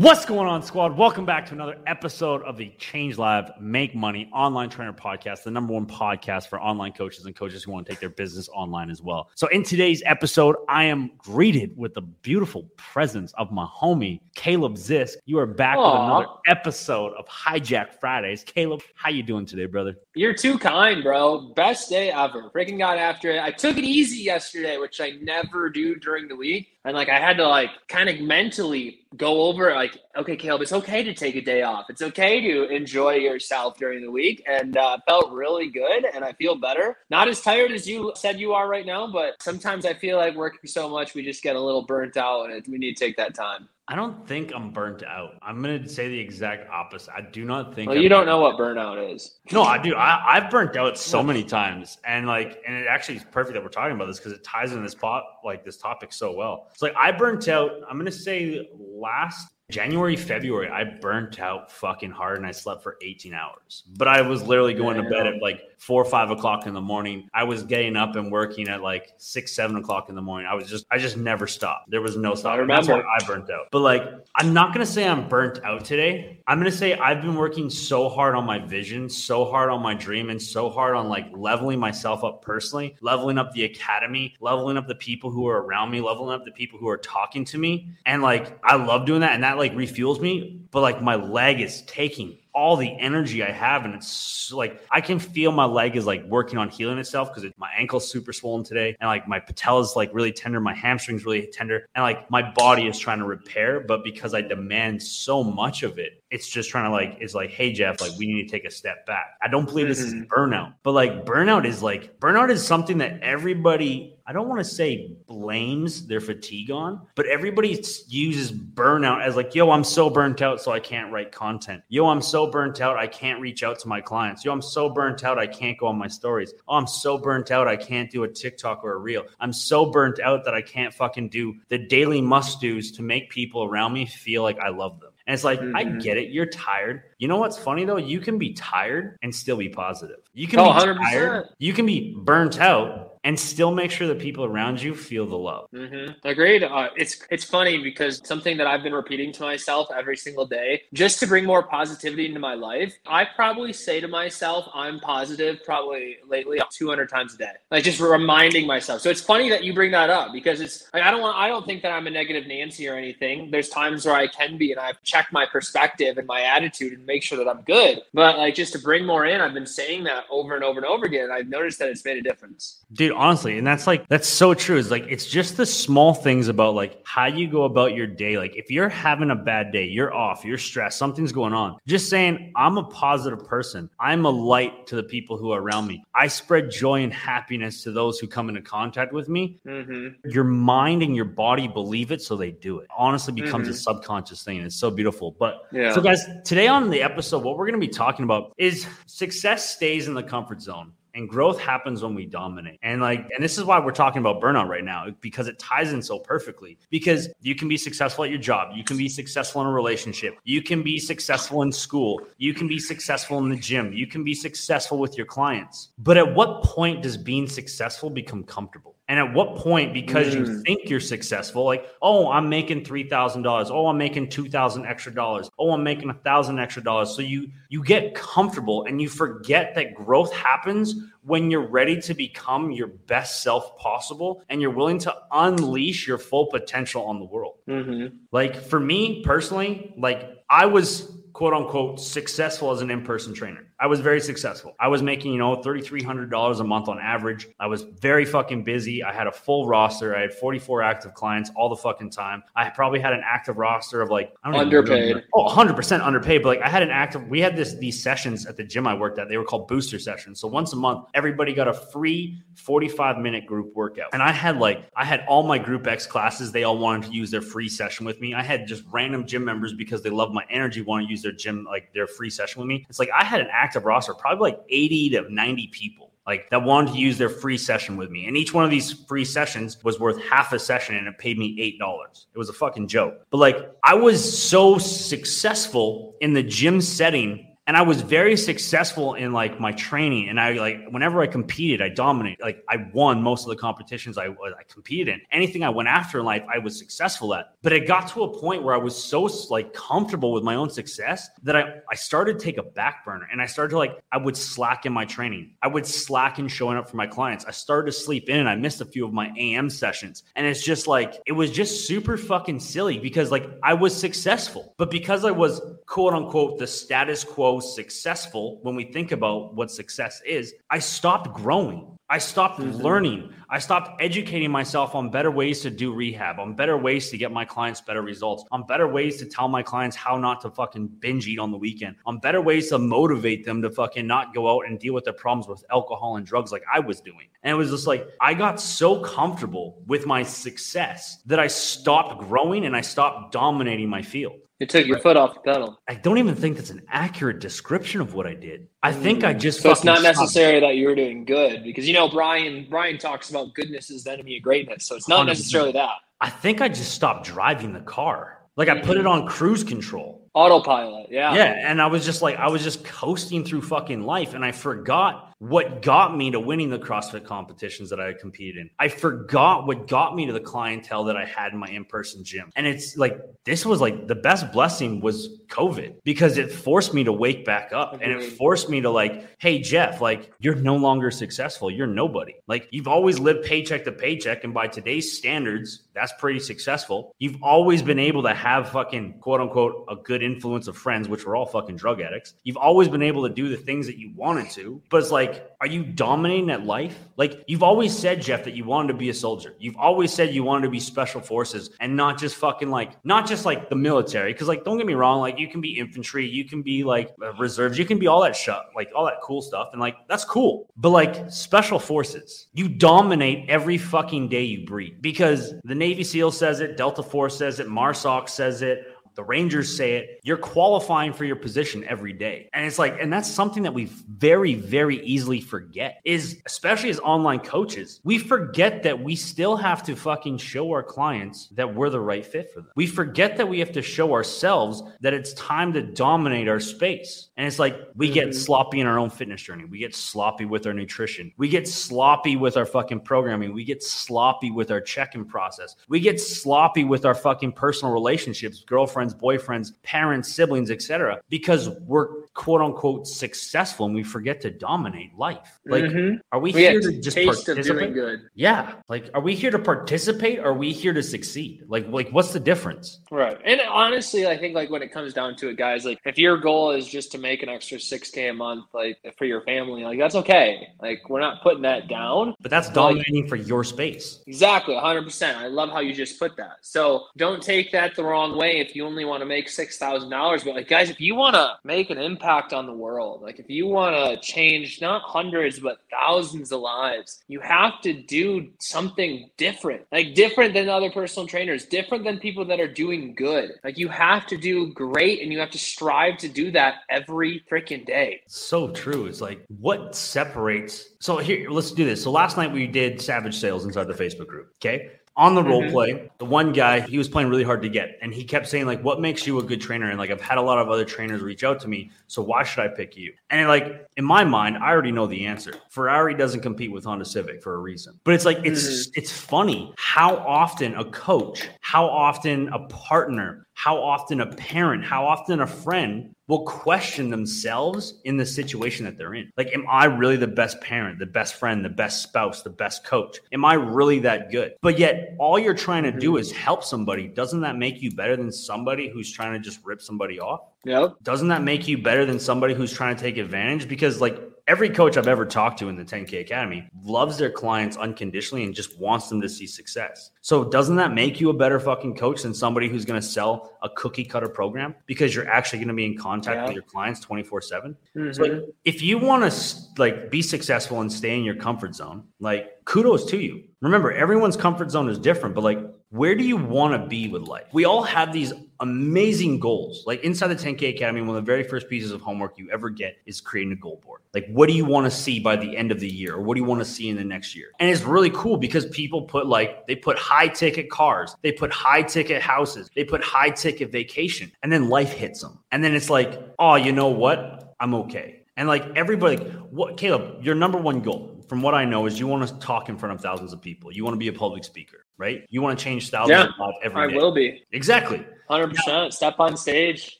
What's going on, squad? Welcome back to another episode of the Change Live Make Money Online Trainer Podcast, the number one podcast for online coaches and coaches who want to take their business online as well. So, in today's episode, I am greeted with the beautiful presence of my homie Caleb Zysk. You are back Aww. with another episode of Hijack Fridays. Caleb, how you doing today, brother? You're too kind, bro. Best day ever. Freaking got after it. I took it easy yesterday, which I never do during the week and like I had to like kind of mentally go over like, okay, Caleb, it's okay to take a day off. It's okay to enjoy yourself during the week, and uh, felt really good, and I feel better. Not as tired as you said you are right now, but sometimes I feel like working so much we just get a little burnt out, and we need to take that time. I don't think I'm burnt out. I'm going to say the exact opposite. I do not think. Well, I'm you don't know what burnout is. No, I do. I, I've burnt out so many times, and like, and it actually is perfect that we're talking about this because it ties in this pot like this topic so well. It's like I burnt out. I'm going to say last January, February, I burnt out fucking hard and I slept for 18 hours. But I was literally going to bed at like four or five o'clock in the morning. I was getting up and working at like six, seven o'clock in the morning. I was just, I just never stopped. There was no stop. I remember. That's why I burnt out. But like, I'm not going to say I'm burnt out today. I'm going to say I've been working so hard on my vision, so hard on my dream, and so hard on like leveling myself up personally, leveling up the academy, leveling up the people who are around me, leveling up the people who are talking to me. And like, I love doing that. And that like refuels me, but like my leg is taking all the energy I have. And it's like I can feel my leg is like working on healing itself because my ankle's super swollen today. And like my patella is like really tender. My hamstring's really tender. And like my body is trying to repair. But because I demand so much of it, it's just trying to like, it's like, hey, Jeff, like we need to take a step back. I don't believe this is mm-hmm. burnout, but like burnout is like, burnout is something that everybody I don't want to say blames their fatigue on, but everybody uses burnout as like, yo, I'm so burnt out, so I can't write content. Yo, I'm so burnt out, I can't reach out to my clients. Yo, I'm so burnt out, I can't go on my stories. Oh, I'm so burnt out, I can't do a TikTok or a reel. I'm so burnt out that I can't fucking do the daily must do's to make people around me feel like I love them. And it's like, mm-hmm. I get it. You're tired. You know what's funny though? You can be tired and still be positive. You can oh, be 100%. tired. You can be burnt out and still make sure that people around you feel the love. Mm-hmm. Agreed. Uh, it's it's funny because something that I've been repeating to myself every single day, just to bring more positivity into my life. I probably say to myself, "I'm positive." Probably lately, 200 times a day. Like just reminding myself. So it's funny that you bring that up because it's like I don't want. I don't think that I'm a negative Nancy or anything. There's times where I can be, and I've checked my perspective and my attitude and make sure that I'm good. But like just to bring more in, I've been saying that over and over and over again. I've noticed that it's made a difference. Dude, dude honestly and that's like that's so true it's like it's just the small things about like how you go about your day. Like if you're having a bad day you're off you're stressed something's going on. Just saying i'm a positive person. I'm a light to the people who are around me. I spread joy and happiness to those who come into contact with me. Mm-hmm. your mind and your body believe it so they do it. Honestly becomes mm-hmm. a subconscious thing it's so beautiful. But yeah. so guys today on the episode what we're going to be talking about is success stays in the comfort zone and growth happens when we dominate. And like, and this is why we're talking about burnout right now because it ties in so perfectly. Because you can be successful at your job, you can be successful in a relationship, you can be successful in school, you can be successful in the gym, you can be successful with your clients. But at what point does being successful become comfortable? And at what point, because mm. you think you're successful, like, oh, I'm making three thousand dollars, oh, I'm making two thousand extra dollars, oh, I'm making a thousand extra dollars. So you you get comfortable and you forget that growth happens when you're ready to become your best self possible and you're willing to unleash your full potential on the world. Mm-hmm. Like for me personally, like I was quote unquote successful as an in-person trainer. I was very successful. I was making, you know, $3,300 a month on average. I was very fucking busy. I had a full roster. I had 44 active clients all the fucking time. I probably had an active roster of like, I don't underpaid. Know, oh, 100% underpaid. But like I had an active, we had this, these sessions at the gym I worked at. They were called booster sessions. So once a month, everybody got a free 45 minute group workout. And I had like, I had all my group X classes. They all wanted to use their free session with me. I had just random gym members because they love my energy, want to use use their gym, like their free session with me. It's like I had an active roster, probably like 80 to 90 people like that wanted to use their free session with me. And each one of these free sessions was worth half a session and it paid me $8. It was a fucking joke. But like I was so successful in the gym setting and I was very successful in like my training. And I like whenever I competed, I dominated. Like I won most of the competitions I, uh, I competed in. Anything I went after in life, I was successful at. But it got to a point where I was so like comfortable with my own success that I I started to take a back burner, and I started to like I would slack in my training. I would slack in showing up for my clients. I started to sleep in, and I missed a few of my AM sessions. And it's just like it was just super fucking silly because like I was successful, but because I was quote unquote the status quo successful when we think about what success is, I stopped growing. I stopped mm-hmm. learning. I stopped educating myself on better ways to do rehab, on better ways to get my clients better results, on better ways to tell my clients how not to fucking binge eat on the weekend, on better ways to motivate them to fucking not go out and deal with their problems with alcohol and drugs like I was doing. And it was just like, I got so comfortable with my success that I stopped growing and I stopped dominating my field. You took your foot off the pedal. I don't even think that's an accurate description of what I did. I think I mm. just so it's not necessarily that you were doing good because you know Brian Brian talks about goodness is the enemy of greatness. So it's not 100%. necessarily that. I think I just stopped driving the car. Like I put it mm. on cruise control. Autopilot, yeah. Yeah. And I was just like, I was just coasting through fucking life and I forgot what got me to winning the CrossFit competitions that I competed in. I forgot what got me to the clientele that I had in my in-person gym. And it's like this was like the best blessing was COVID because it forced me to wake back up and it forced me to like, hey Jeff, like you're no longer successful. You're nobody. Like you've always lived paycheck to paycheck and by today's standards, that's pretty successful. You've always been able to have fucking quote unquote a good influence of friends which were all fucking drug addicts. You've always been able to do the things that you wanted to. But it's like like, are you dominating at life? Like, you've always said, Jeff, that you wanted to be a soldier. You've always said you wanted to be special forces and not just fucking like, not just like the military. Cause, like, don't get me wrong, like, you can be infantry, you can be like uh, reserves, you can be all that shit, like all that cool stuff. And like, that's cool. But like, special forces, you dominate every fucking day you breathe because the Navy SEAL says it, Delta Force says it, MARSOC says it, the Rangers say it. You're qualifying for your position every day. And it's like, and that's something that we very, very easily forget is especially as online coaches, we forget that we still have to fucking show our clients that we're the right fit for them. We forget that we have to show ourselves that it's time to dominate our space. And it's like we get mm-hmm. sloppy in our own fitness journey. We get sloppy with our nutrition. We get sloppy with our fucking programming. We get sloppy with our check-in process. We get sloppy with our fucking personal relationships, girlfriends, boyfriends, parents, siblings, etc. Because we're quote unquote successful and we forget to dominate life. Like, mm-hmm. are we, we here to just participate? good. Yeah. Like, are we here to participate? Or are we here to succeed? Like, like what's the difference? Right. And honestly, I think like when it comes down to it, guys, like if your goal is just to make an extra six K a month, like for your family, like that's okay. Like we're not putting that down. But that's dominating like, for your space. Exactly. hundred percent. I love how you just put that. So don't take that the wrong way if you only want to make six thousand dollars. But like guys, if you want to make an impact on the world, like if you want to change not hundreds but thousands of lives, you have to do something different. Like different than other personal trainers, different than people that are doing good. Like you have to do great and you have to strive to do that every freaking day. So true. It's like what separates so here, let's do this. So last night we did Savage Sales inside the Facebook group. Okay on the role mm-hmm. play, the one guy he was playing really hard to get, and he kept saying like, "What makes you a good trainer?" And like, I've had a lot of other trainers reach out to me, so why should I pick you? And like in my mind, I already know the answer. Ferrari doesn't compete with Honda Civic for a reason, but it's like it's mm-hmm. it's funny how often a coach, how often a partner, how often a parent, how often a friend will question themselves in the situation that they're in. Like, am I really the best parent, the best friend, the best spouse, the best coach? Am I really that good? But yet, all you're trying to do mm-hmm. is help somebody. Doesn't that make you better than somebody who's trying to just rip somebody off? Yeah. Doesn't that make you better than somebody who's trying to take advantage? Because, like, every coach I've ever talked to in the 10K Academy loves their clients unconditionally and just wants them to see success. So doesn't that make you a better fucking coach than somebody who's going to sell a cookie cutter program because you're actually going to be in contact yeah. with your clients 24 7? Mm-hmm. So like, if you want to like be successful and stay in your comfort zone, like kudos to you. Remember, everyone's comfort zone is different, but like, where do you want to be with life? We all have these amazing goals. Like inside the 10K Academy, one of the very first pieces of homework you ever get is creating a goal board. Like, what do you want to see by the end of the year? Or what do you want to see in the next year? And it's really cool because people put like, they put high ticket cars, they put high ticket houses, they put high ticket vacation, and then life hits them. And then it's like, oh, you know what? I'm okay. And like everybody, what Caleb, your number one goal, from what I know, is you want to talk in front of thousands of people. You want to be a public speaker, right? You want to change thousands Yeah, of lives every I day. will be. Exactly. Hundred percent. Step on stage.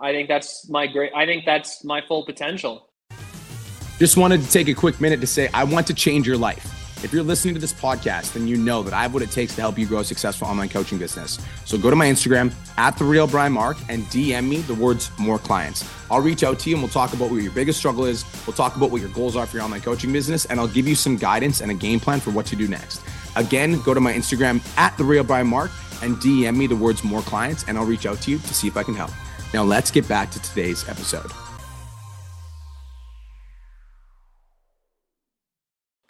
I think that's my great. I think that's my full potential. Just wanted to take a quick minute to say, I want to change your life. If you're listening to this podcast, then you know that I have what it takes to help you grow a successful online coaching business. So go to my Instagram at the real Brian Mark and DM me the words more clients. I'll reach out to you and we'll talk about what your biggest struggle is. We'll talk about what your goals are for your online coaching business, and I'll give you some guidance and a game plan for what to do next. Again, go to my Instagram at the real Brian Mark and DM me the words more clients, and I'll reach out to you to see if I can help. Now let's get back to today's episode.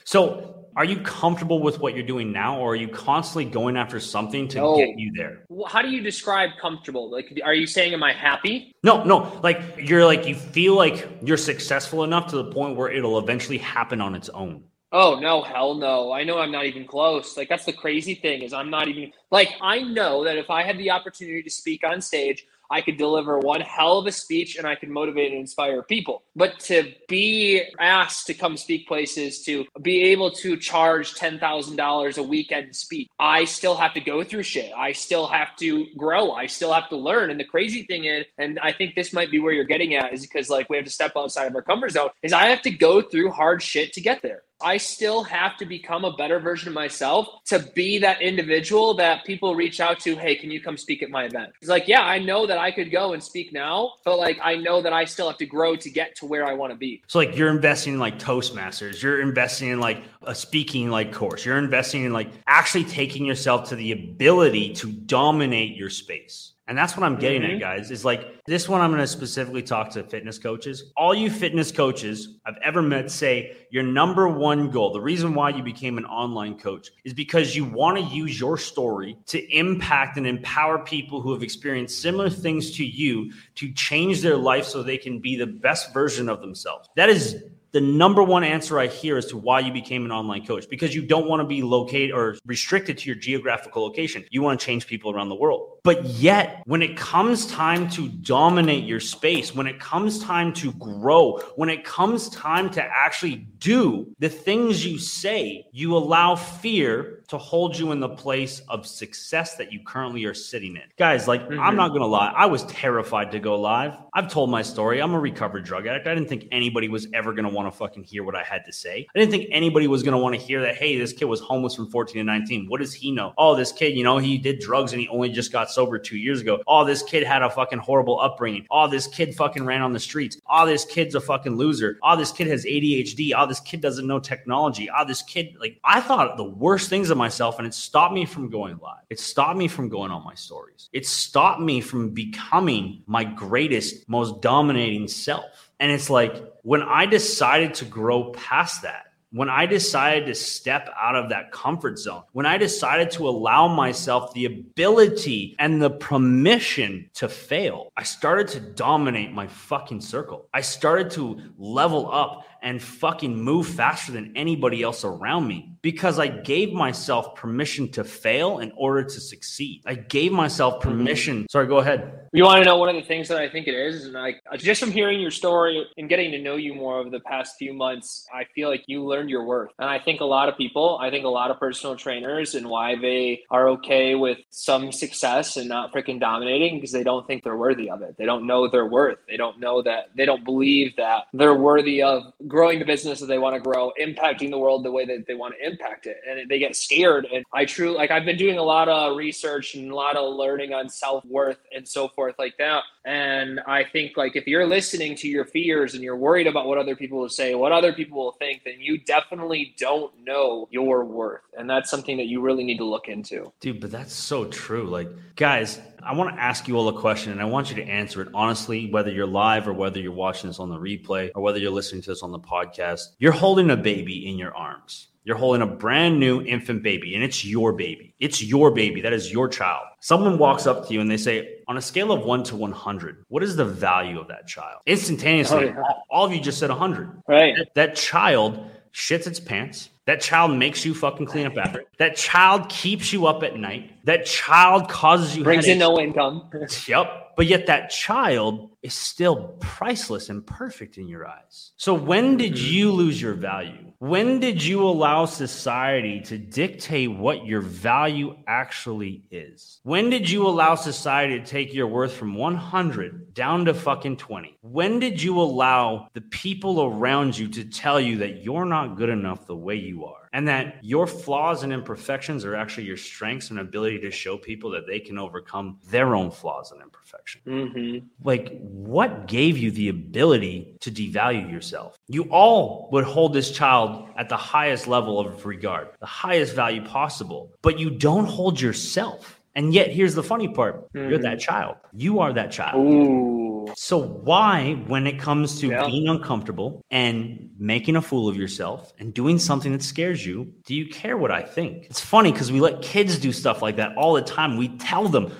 So, are you comfortable with what you're doing now, or are you constantly going after something to No. get you there? How do you describe comfortable? Like, are you saying, am I happy? No, no. Like you're like you feel like you're successful enough to the point where it'll eventually happen on its own. Oh no, hell no. I know I'm not even close. Like that's the crazy thing is I'm not even like I know that if I had the opportunity to speak on stage, I could deliver one hell of a speech and I could motivate and inspire people. But to be asked to come speak places, to be able to charge $10,000 a weekend speak, I still have to go through shit. I still have to grow. I still have to learn. And the crazy thing is, and I think this might be where you're getting at, is because like we have to step outside of our comfort zone, is I have to go through hard shit to get there. I still have to become a better version of myself to be that individual that people reach out to. Hey, can you come speak at my event? It's like, yeah, I know that I could go and speak now, but like I know that I still have to grow to get to where I want to be. So like you're investing in like Toastmasters, you're investing in like a speaking like course, you're investing in like actually taking yourself to the ability to dominate your space. And that's what I'm getting at, Mhm. guys. Is like this one I'm going to specifically talk to fitness coaches. All you fitness coaches I've ever met say your number one goal, the reason why you became an online coach is because you want to use your story to impact and empower people who have experienced similar things to you to change their life so they can be the best version of themselves. That is the number one answer I hear as to why you became an online coach because you don't want to be located or restricted to your geographical location. You want to change people around the world. But yet, when it comes time to dominate your space, when it comes time to grow, when it comes time to actually do the things you say, you allow fear to hold you in the place of success that you currently are sitting in. Guys, like, I'm Mhm. not going to lie, I was terrified to go live. I've told my story. I'm a recovered drug addict. I didn't think anybody was ever going to want to fucking hear what I had to say. I didn't think anybody was going to want to hear that, hey, this kid was homeless from 14 to 19. What does he know? Oh, this kid, you know, he did drugs and he only just got sober two years ago. Oh, this kid had a fucking horrible upbringing. Oh, this kid fucking ran on the streets. Oh, this kid's a fucking loser. Oh, this kid has ADHD. Oh, this kid doesn't know technology. Oh, this kid, like, I thought the worst things myself and it stopped me from going live. It stopped me from going on my stories. It stopped me from becoming my greatest, most dominating self. And it's like when I decided to grow past that, when I decided to step out of that comfort zone, when I decided to allow myself the ability and the permission to fail, I started to dominate my fucking circle. I started to level up and fucking move faster than anybody else around me because I gave myself permission to fail in order to succeed. I gave myself mm-hmm. permission. Sorry, go ahead. You want to know one of the things that I think it is, and like just from hearing your story and getting to know you more over the past few months, I feel like you learned your worth. And I think a lot of people, I think a lot of personal trainers, and why they are okay with some success and not freaking dominating because they don't think they're worthy of it. They don't know their worth. They don't know that they don't believe that they're worthy of growing the business that they want to grow, impacting the world the way that they want to impact it, and they get scared. And I truly like I've been doing a lot of research and a lot of learning on self worth and so forth like that. And I think like if you're listening to your fears and you're worried about what other people will say, what other people will think, then you definitely don't know your worth, and that's something that you really need to look into. Dude, but that's so true. Like, guys, I want to ask you all a question and I want you to answer it honestly, whether you're live or whether you're watching this on the replay or whether you're listening to this on the podcast. You're holding a baby in your arms. You're holding a brand new infant baby and it's your baby. It's your baby. That is your child. Someone walks up to you and they say, on a scale of one to 100, what is the value of that child? Instantaneously, Oh, yeah. all- of you just said 100. Right. That, that child shits its pants. That child makes you fucking clean up after. it. That child keeps you up at night. That child causes you Brings in no income. Yep. But yet that child is still priceless and perfect in your eyes. So when did you lose your value? When did you allow society to dictate what your value actually is? When did you allow society to take your worth from 100 down to fucking 20? When did you allow the people around you to tell you that you're not good enough the way you are? And that your flaws and imperfections are actually your strengths and ability to show people that they can overcome their own flaws and imperfections. hmm Like, what gave you the ability to devalue yourself? You all would hold this child at the highest level of regard, the highest value possible, but you don't hold yourself. And yet, here's the funny part you're that child. You are that child. Ooh. So why, when it comes to Yeah. being uncomfortable and making a fool of yourself and doing something that scares you, do you care what I think? It's funny because we let kids do stuff like that all the time. We tell them,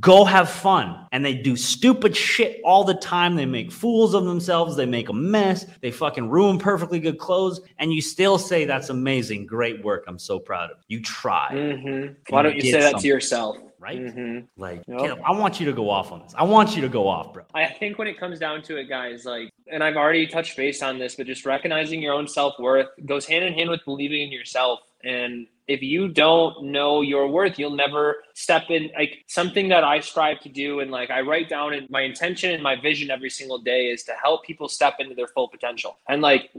go have fun. And they do stupid shit all the time. They make fools of themselves. They make a mess. They fucking ruin perfectly good clothes. And you still say, that's amazing. Great work. I'm so proud of you. You try, hmm Why don't you get say that something. to yourself? Right? hmm Like, Yep. Caleb, I want you to go off on this. I want you to go off, bro. I think when it comes down to it, guys, like, and I've already touched base on this, but just recognizing your own self worth goes hand in hand with believing in yourself. And if you don't know your worth, you'll never step in. Like something that I strive to do, and like I write down in my intention and my vision every single day is to help people step into their full potential. And like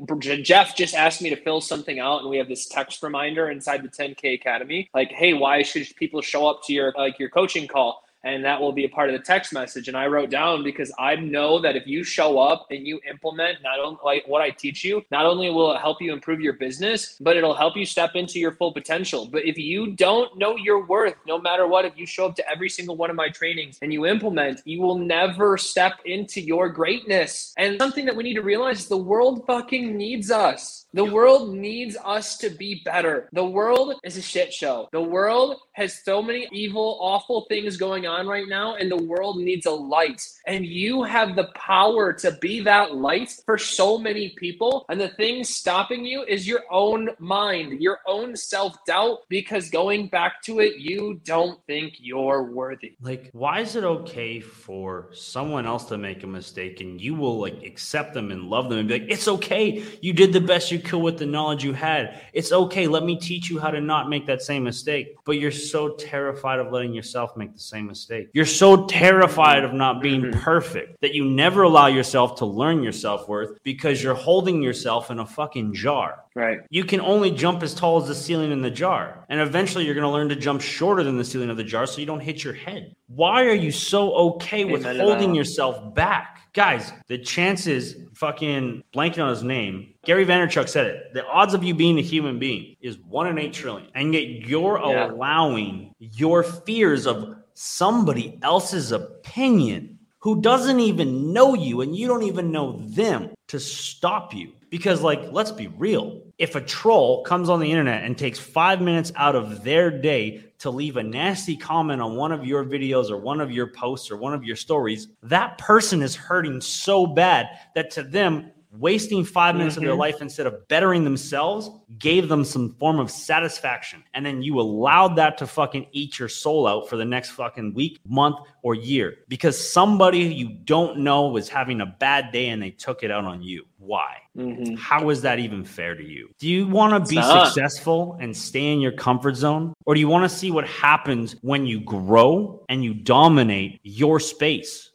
Jeff just asked me to fill something out, and we have this text reminder inside the 10K Academy, like, hey, why should people show up to your like your coaching call? And that will be a part of the text message. And I wrote down because I know that if you show up and you implement not only like what I teach you, not only will it help you improve your business, but it'll help you step into your full potential. But if you don't know your worth, no matter what, if you show up to every single one of my trainings and you implement, you will never step into your greatness. And something that we need to realize is the world fucking needs us. The world needs us to be better. The world is a shit show. The world has so many evil, awful things going on right now, and the world needs a light. And you have the power to be that light for so many people. And the thing stopping you is your own mind, your own self doubt, because going back to it, you don't think you're worthy. Like, why is it okay for someone else to make a mistake and you will like accept them and love them and be like, it's okay. You did the best you could with the knowledge you had. It's okay. Let me teach you how to not make that same mistake. But you're so terrified of letting yourself make the same mistake. You're so terrified of not being Mhm. perfect that you never allow yourself to learn your self worth because you're holding yourself in a fucking jar Right. you can only jump as tall as the ceiling in the jar. And eventually you're going to learn to jump shorter than the ceiling of the jar so you don't hit your head. Why are you so okay with to holding yourself back? Guys, the chances, fucking blanking on his name, Gary Vaynerchuk said it. The odds of you being a human being is one in eight trillion. And yet you're Yeah. allowing your fears of somebody else's opinion who doesn't even know you and you don't even know them to stop you. Because, like, let's be real. If a troll comes on the internet and takes five minutes out of their day to leave a nasty comment on one of your videos or one of your posts or one of your stories, that person is hurting so bad that to them, wasting five minutes of their Mhm. life instead of bettering themselves gave them some form of satisfaction. And then you allowed that to fucking eat your soul out for the next fucking week, month, or year because somebody you don't know was having a bad day and they took it out on you. Why? Mhm. How is that even fair to you? Do you want to be not. successful and stay in your comfort zone? Or do you want to see what happens when you grow and you dominate your space?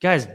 Guys,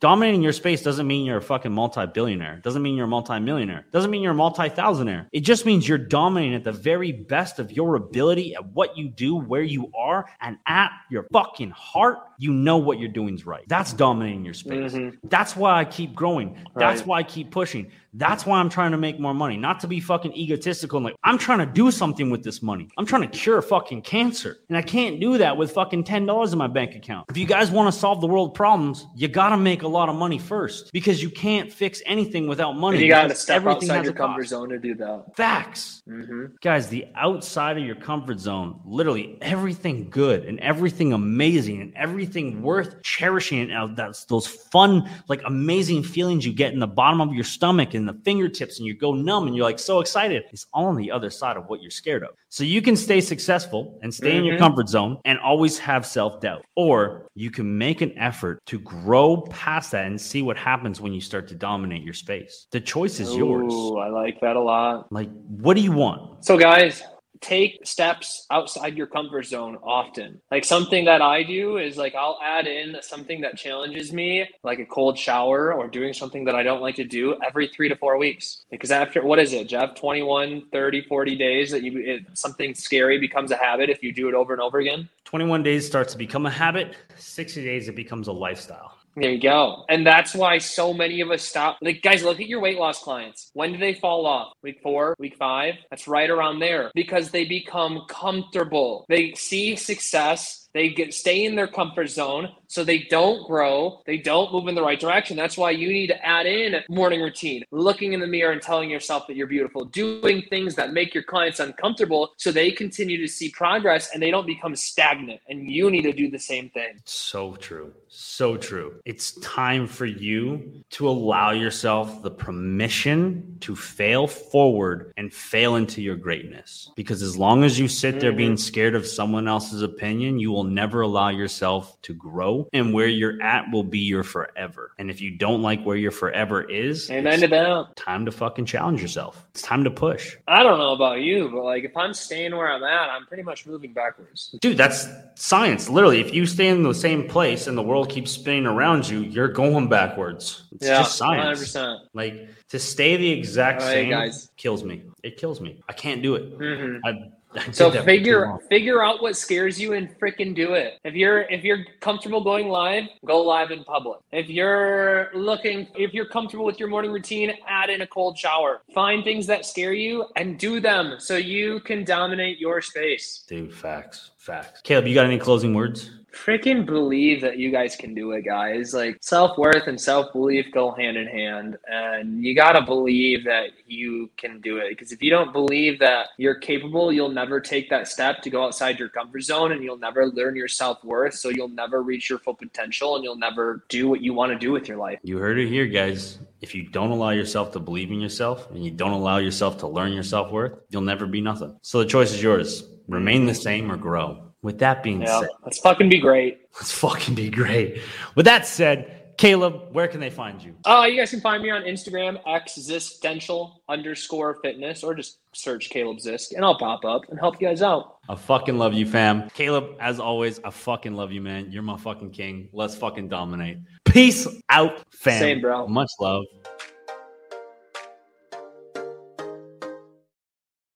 dominating your space doesn't mean you're a fucking multi-billionaire. Doesn't mean you're a multi-millionaire. Doesn't mean you're a multi-thousandaire. It just means you're dominating at the very best of your ability at what you do, where you are, and at your fucking heart, you know what you're doing is right. That's dominating your space. Mhm. That's why I keep growing. That's Right. why I keep pushing. That's why I'm trying to make more money. Not to be fucking egotistical and like, I'm trying to do something with this money. I'm trying to cure fucking cancer. And I can't do that with fucking $10 in my bank account. If you guys want to solve the world problems, you got to make a a lot of money first because you can't fix anything without money. And you got to step everything outside your a cost. comfort zone to do that. Facts. hmm Guys, the outside of your comfort zone, literally everything good and everything amazing and everything worth cherishing and that's those fun, like amazing feelings you get in the bottom of your stomach and the fingertips and you go numb and you're like so excited. It's all on the other side of what you're scared of. So you can stay successful and stay in your Mhm. comfort zone and always have self-doubt. Or you can make an effort to grow past that and see what happens when you start to dominate your space. The choice is yours. I like that a lot. Like, what do you want? So, guys, take steps outside your comfort zone often. Like something that I do is like I'll add in something that challenges me, like a cold shower or doing something that I don't like to do every three to four weeks. Because after what is it, Jeff? 21, 30, 40 days that you it, something scary becomes a habit if you do it over and over again. 21 days starts to become a habit 60 days it becomes a lifestyle There you go. And that's why so many of us stop. Like, guys, look at your weight loss clients. When do they fall off? Week four, week five? That's right around there because they become comfortable. They see success. They get stay in their comfort zone, so they don't grow. They don't move in the right direction. That's why you need to add in morning routine, looking in the mirror and telling yourself that you're beautiful, doing things that make your clients uncomfortable, so they continue to see progress and they don't become stagnant. And you need to do the same thing. so true so true it's time for you to allow yourself the permission to fail forward and fail into your greatness because as long as you sit there being mm. scared of someone else's opinion you will never allow yourself to grow and where you're at will be your forever and if you don't like where your forever is Amen to that. time to fucking challenge yourself it's time to push I don't know about you, but like if I'm staying where I'm at, I'm pretty much moving backwards. Dude, that's science. Literally, if you stay in the same place and the world keeps spinning around you, you're going backwards. It's yeah, just science. 100%. Like to stay the exact right, same guys. kills me. It kills me. I can't do it. Mhm. I, So that for too figure figure out what scares you and freaking do it. If you're if you're comfortable going live, go live in public. If you're looking if you're comfortable with your morning routine, add in a cold shower. Find things that scare you and do them so you can dominate your space. Dude, facts, facts. Caleb, you got any closing words? Freaking believe that you guys can do it, guys. Like self worth and self belief go hand in hand, and you gotta believe that you can do it. Because if you don't believe that you're capable, you'll never take that step to go outside your comfort zone, and you'll never learn your self worth. So you'll never reach your full potential, and you'll never do what you want to do with your life. You heard it here, guys. If you don't allow yourself to believe in yourself and you don't allow yourself to learn your self worth, you'll never be nothing. So the choice is yours remain the same or grow. With that being Yeah, said, let's fucking be great. let's fucking be great. With that said, Caleb, where can they find you? Uh, you guys can find me on Instagram, existential underscore fitness, or just search Caleb Zysk, and I'll pop up and help you guys out. I fucking love you, fam. Caleb, as always, I fucking love you, man. You're my fucking king. Let's fucking dominate. Peace out, fam. Same, bro. Much love.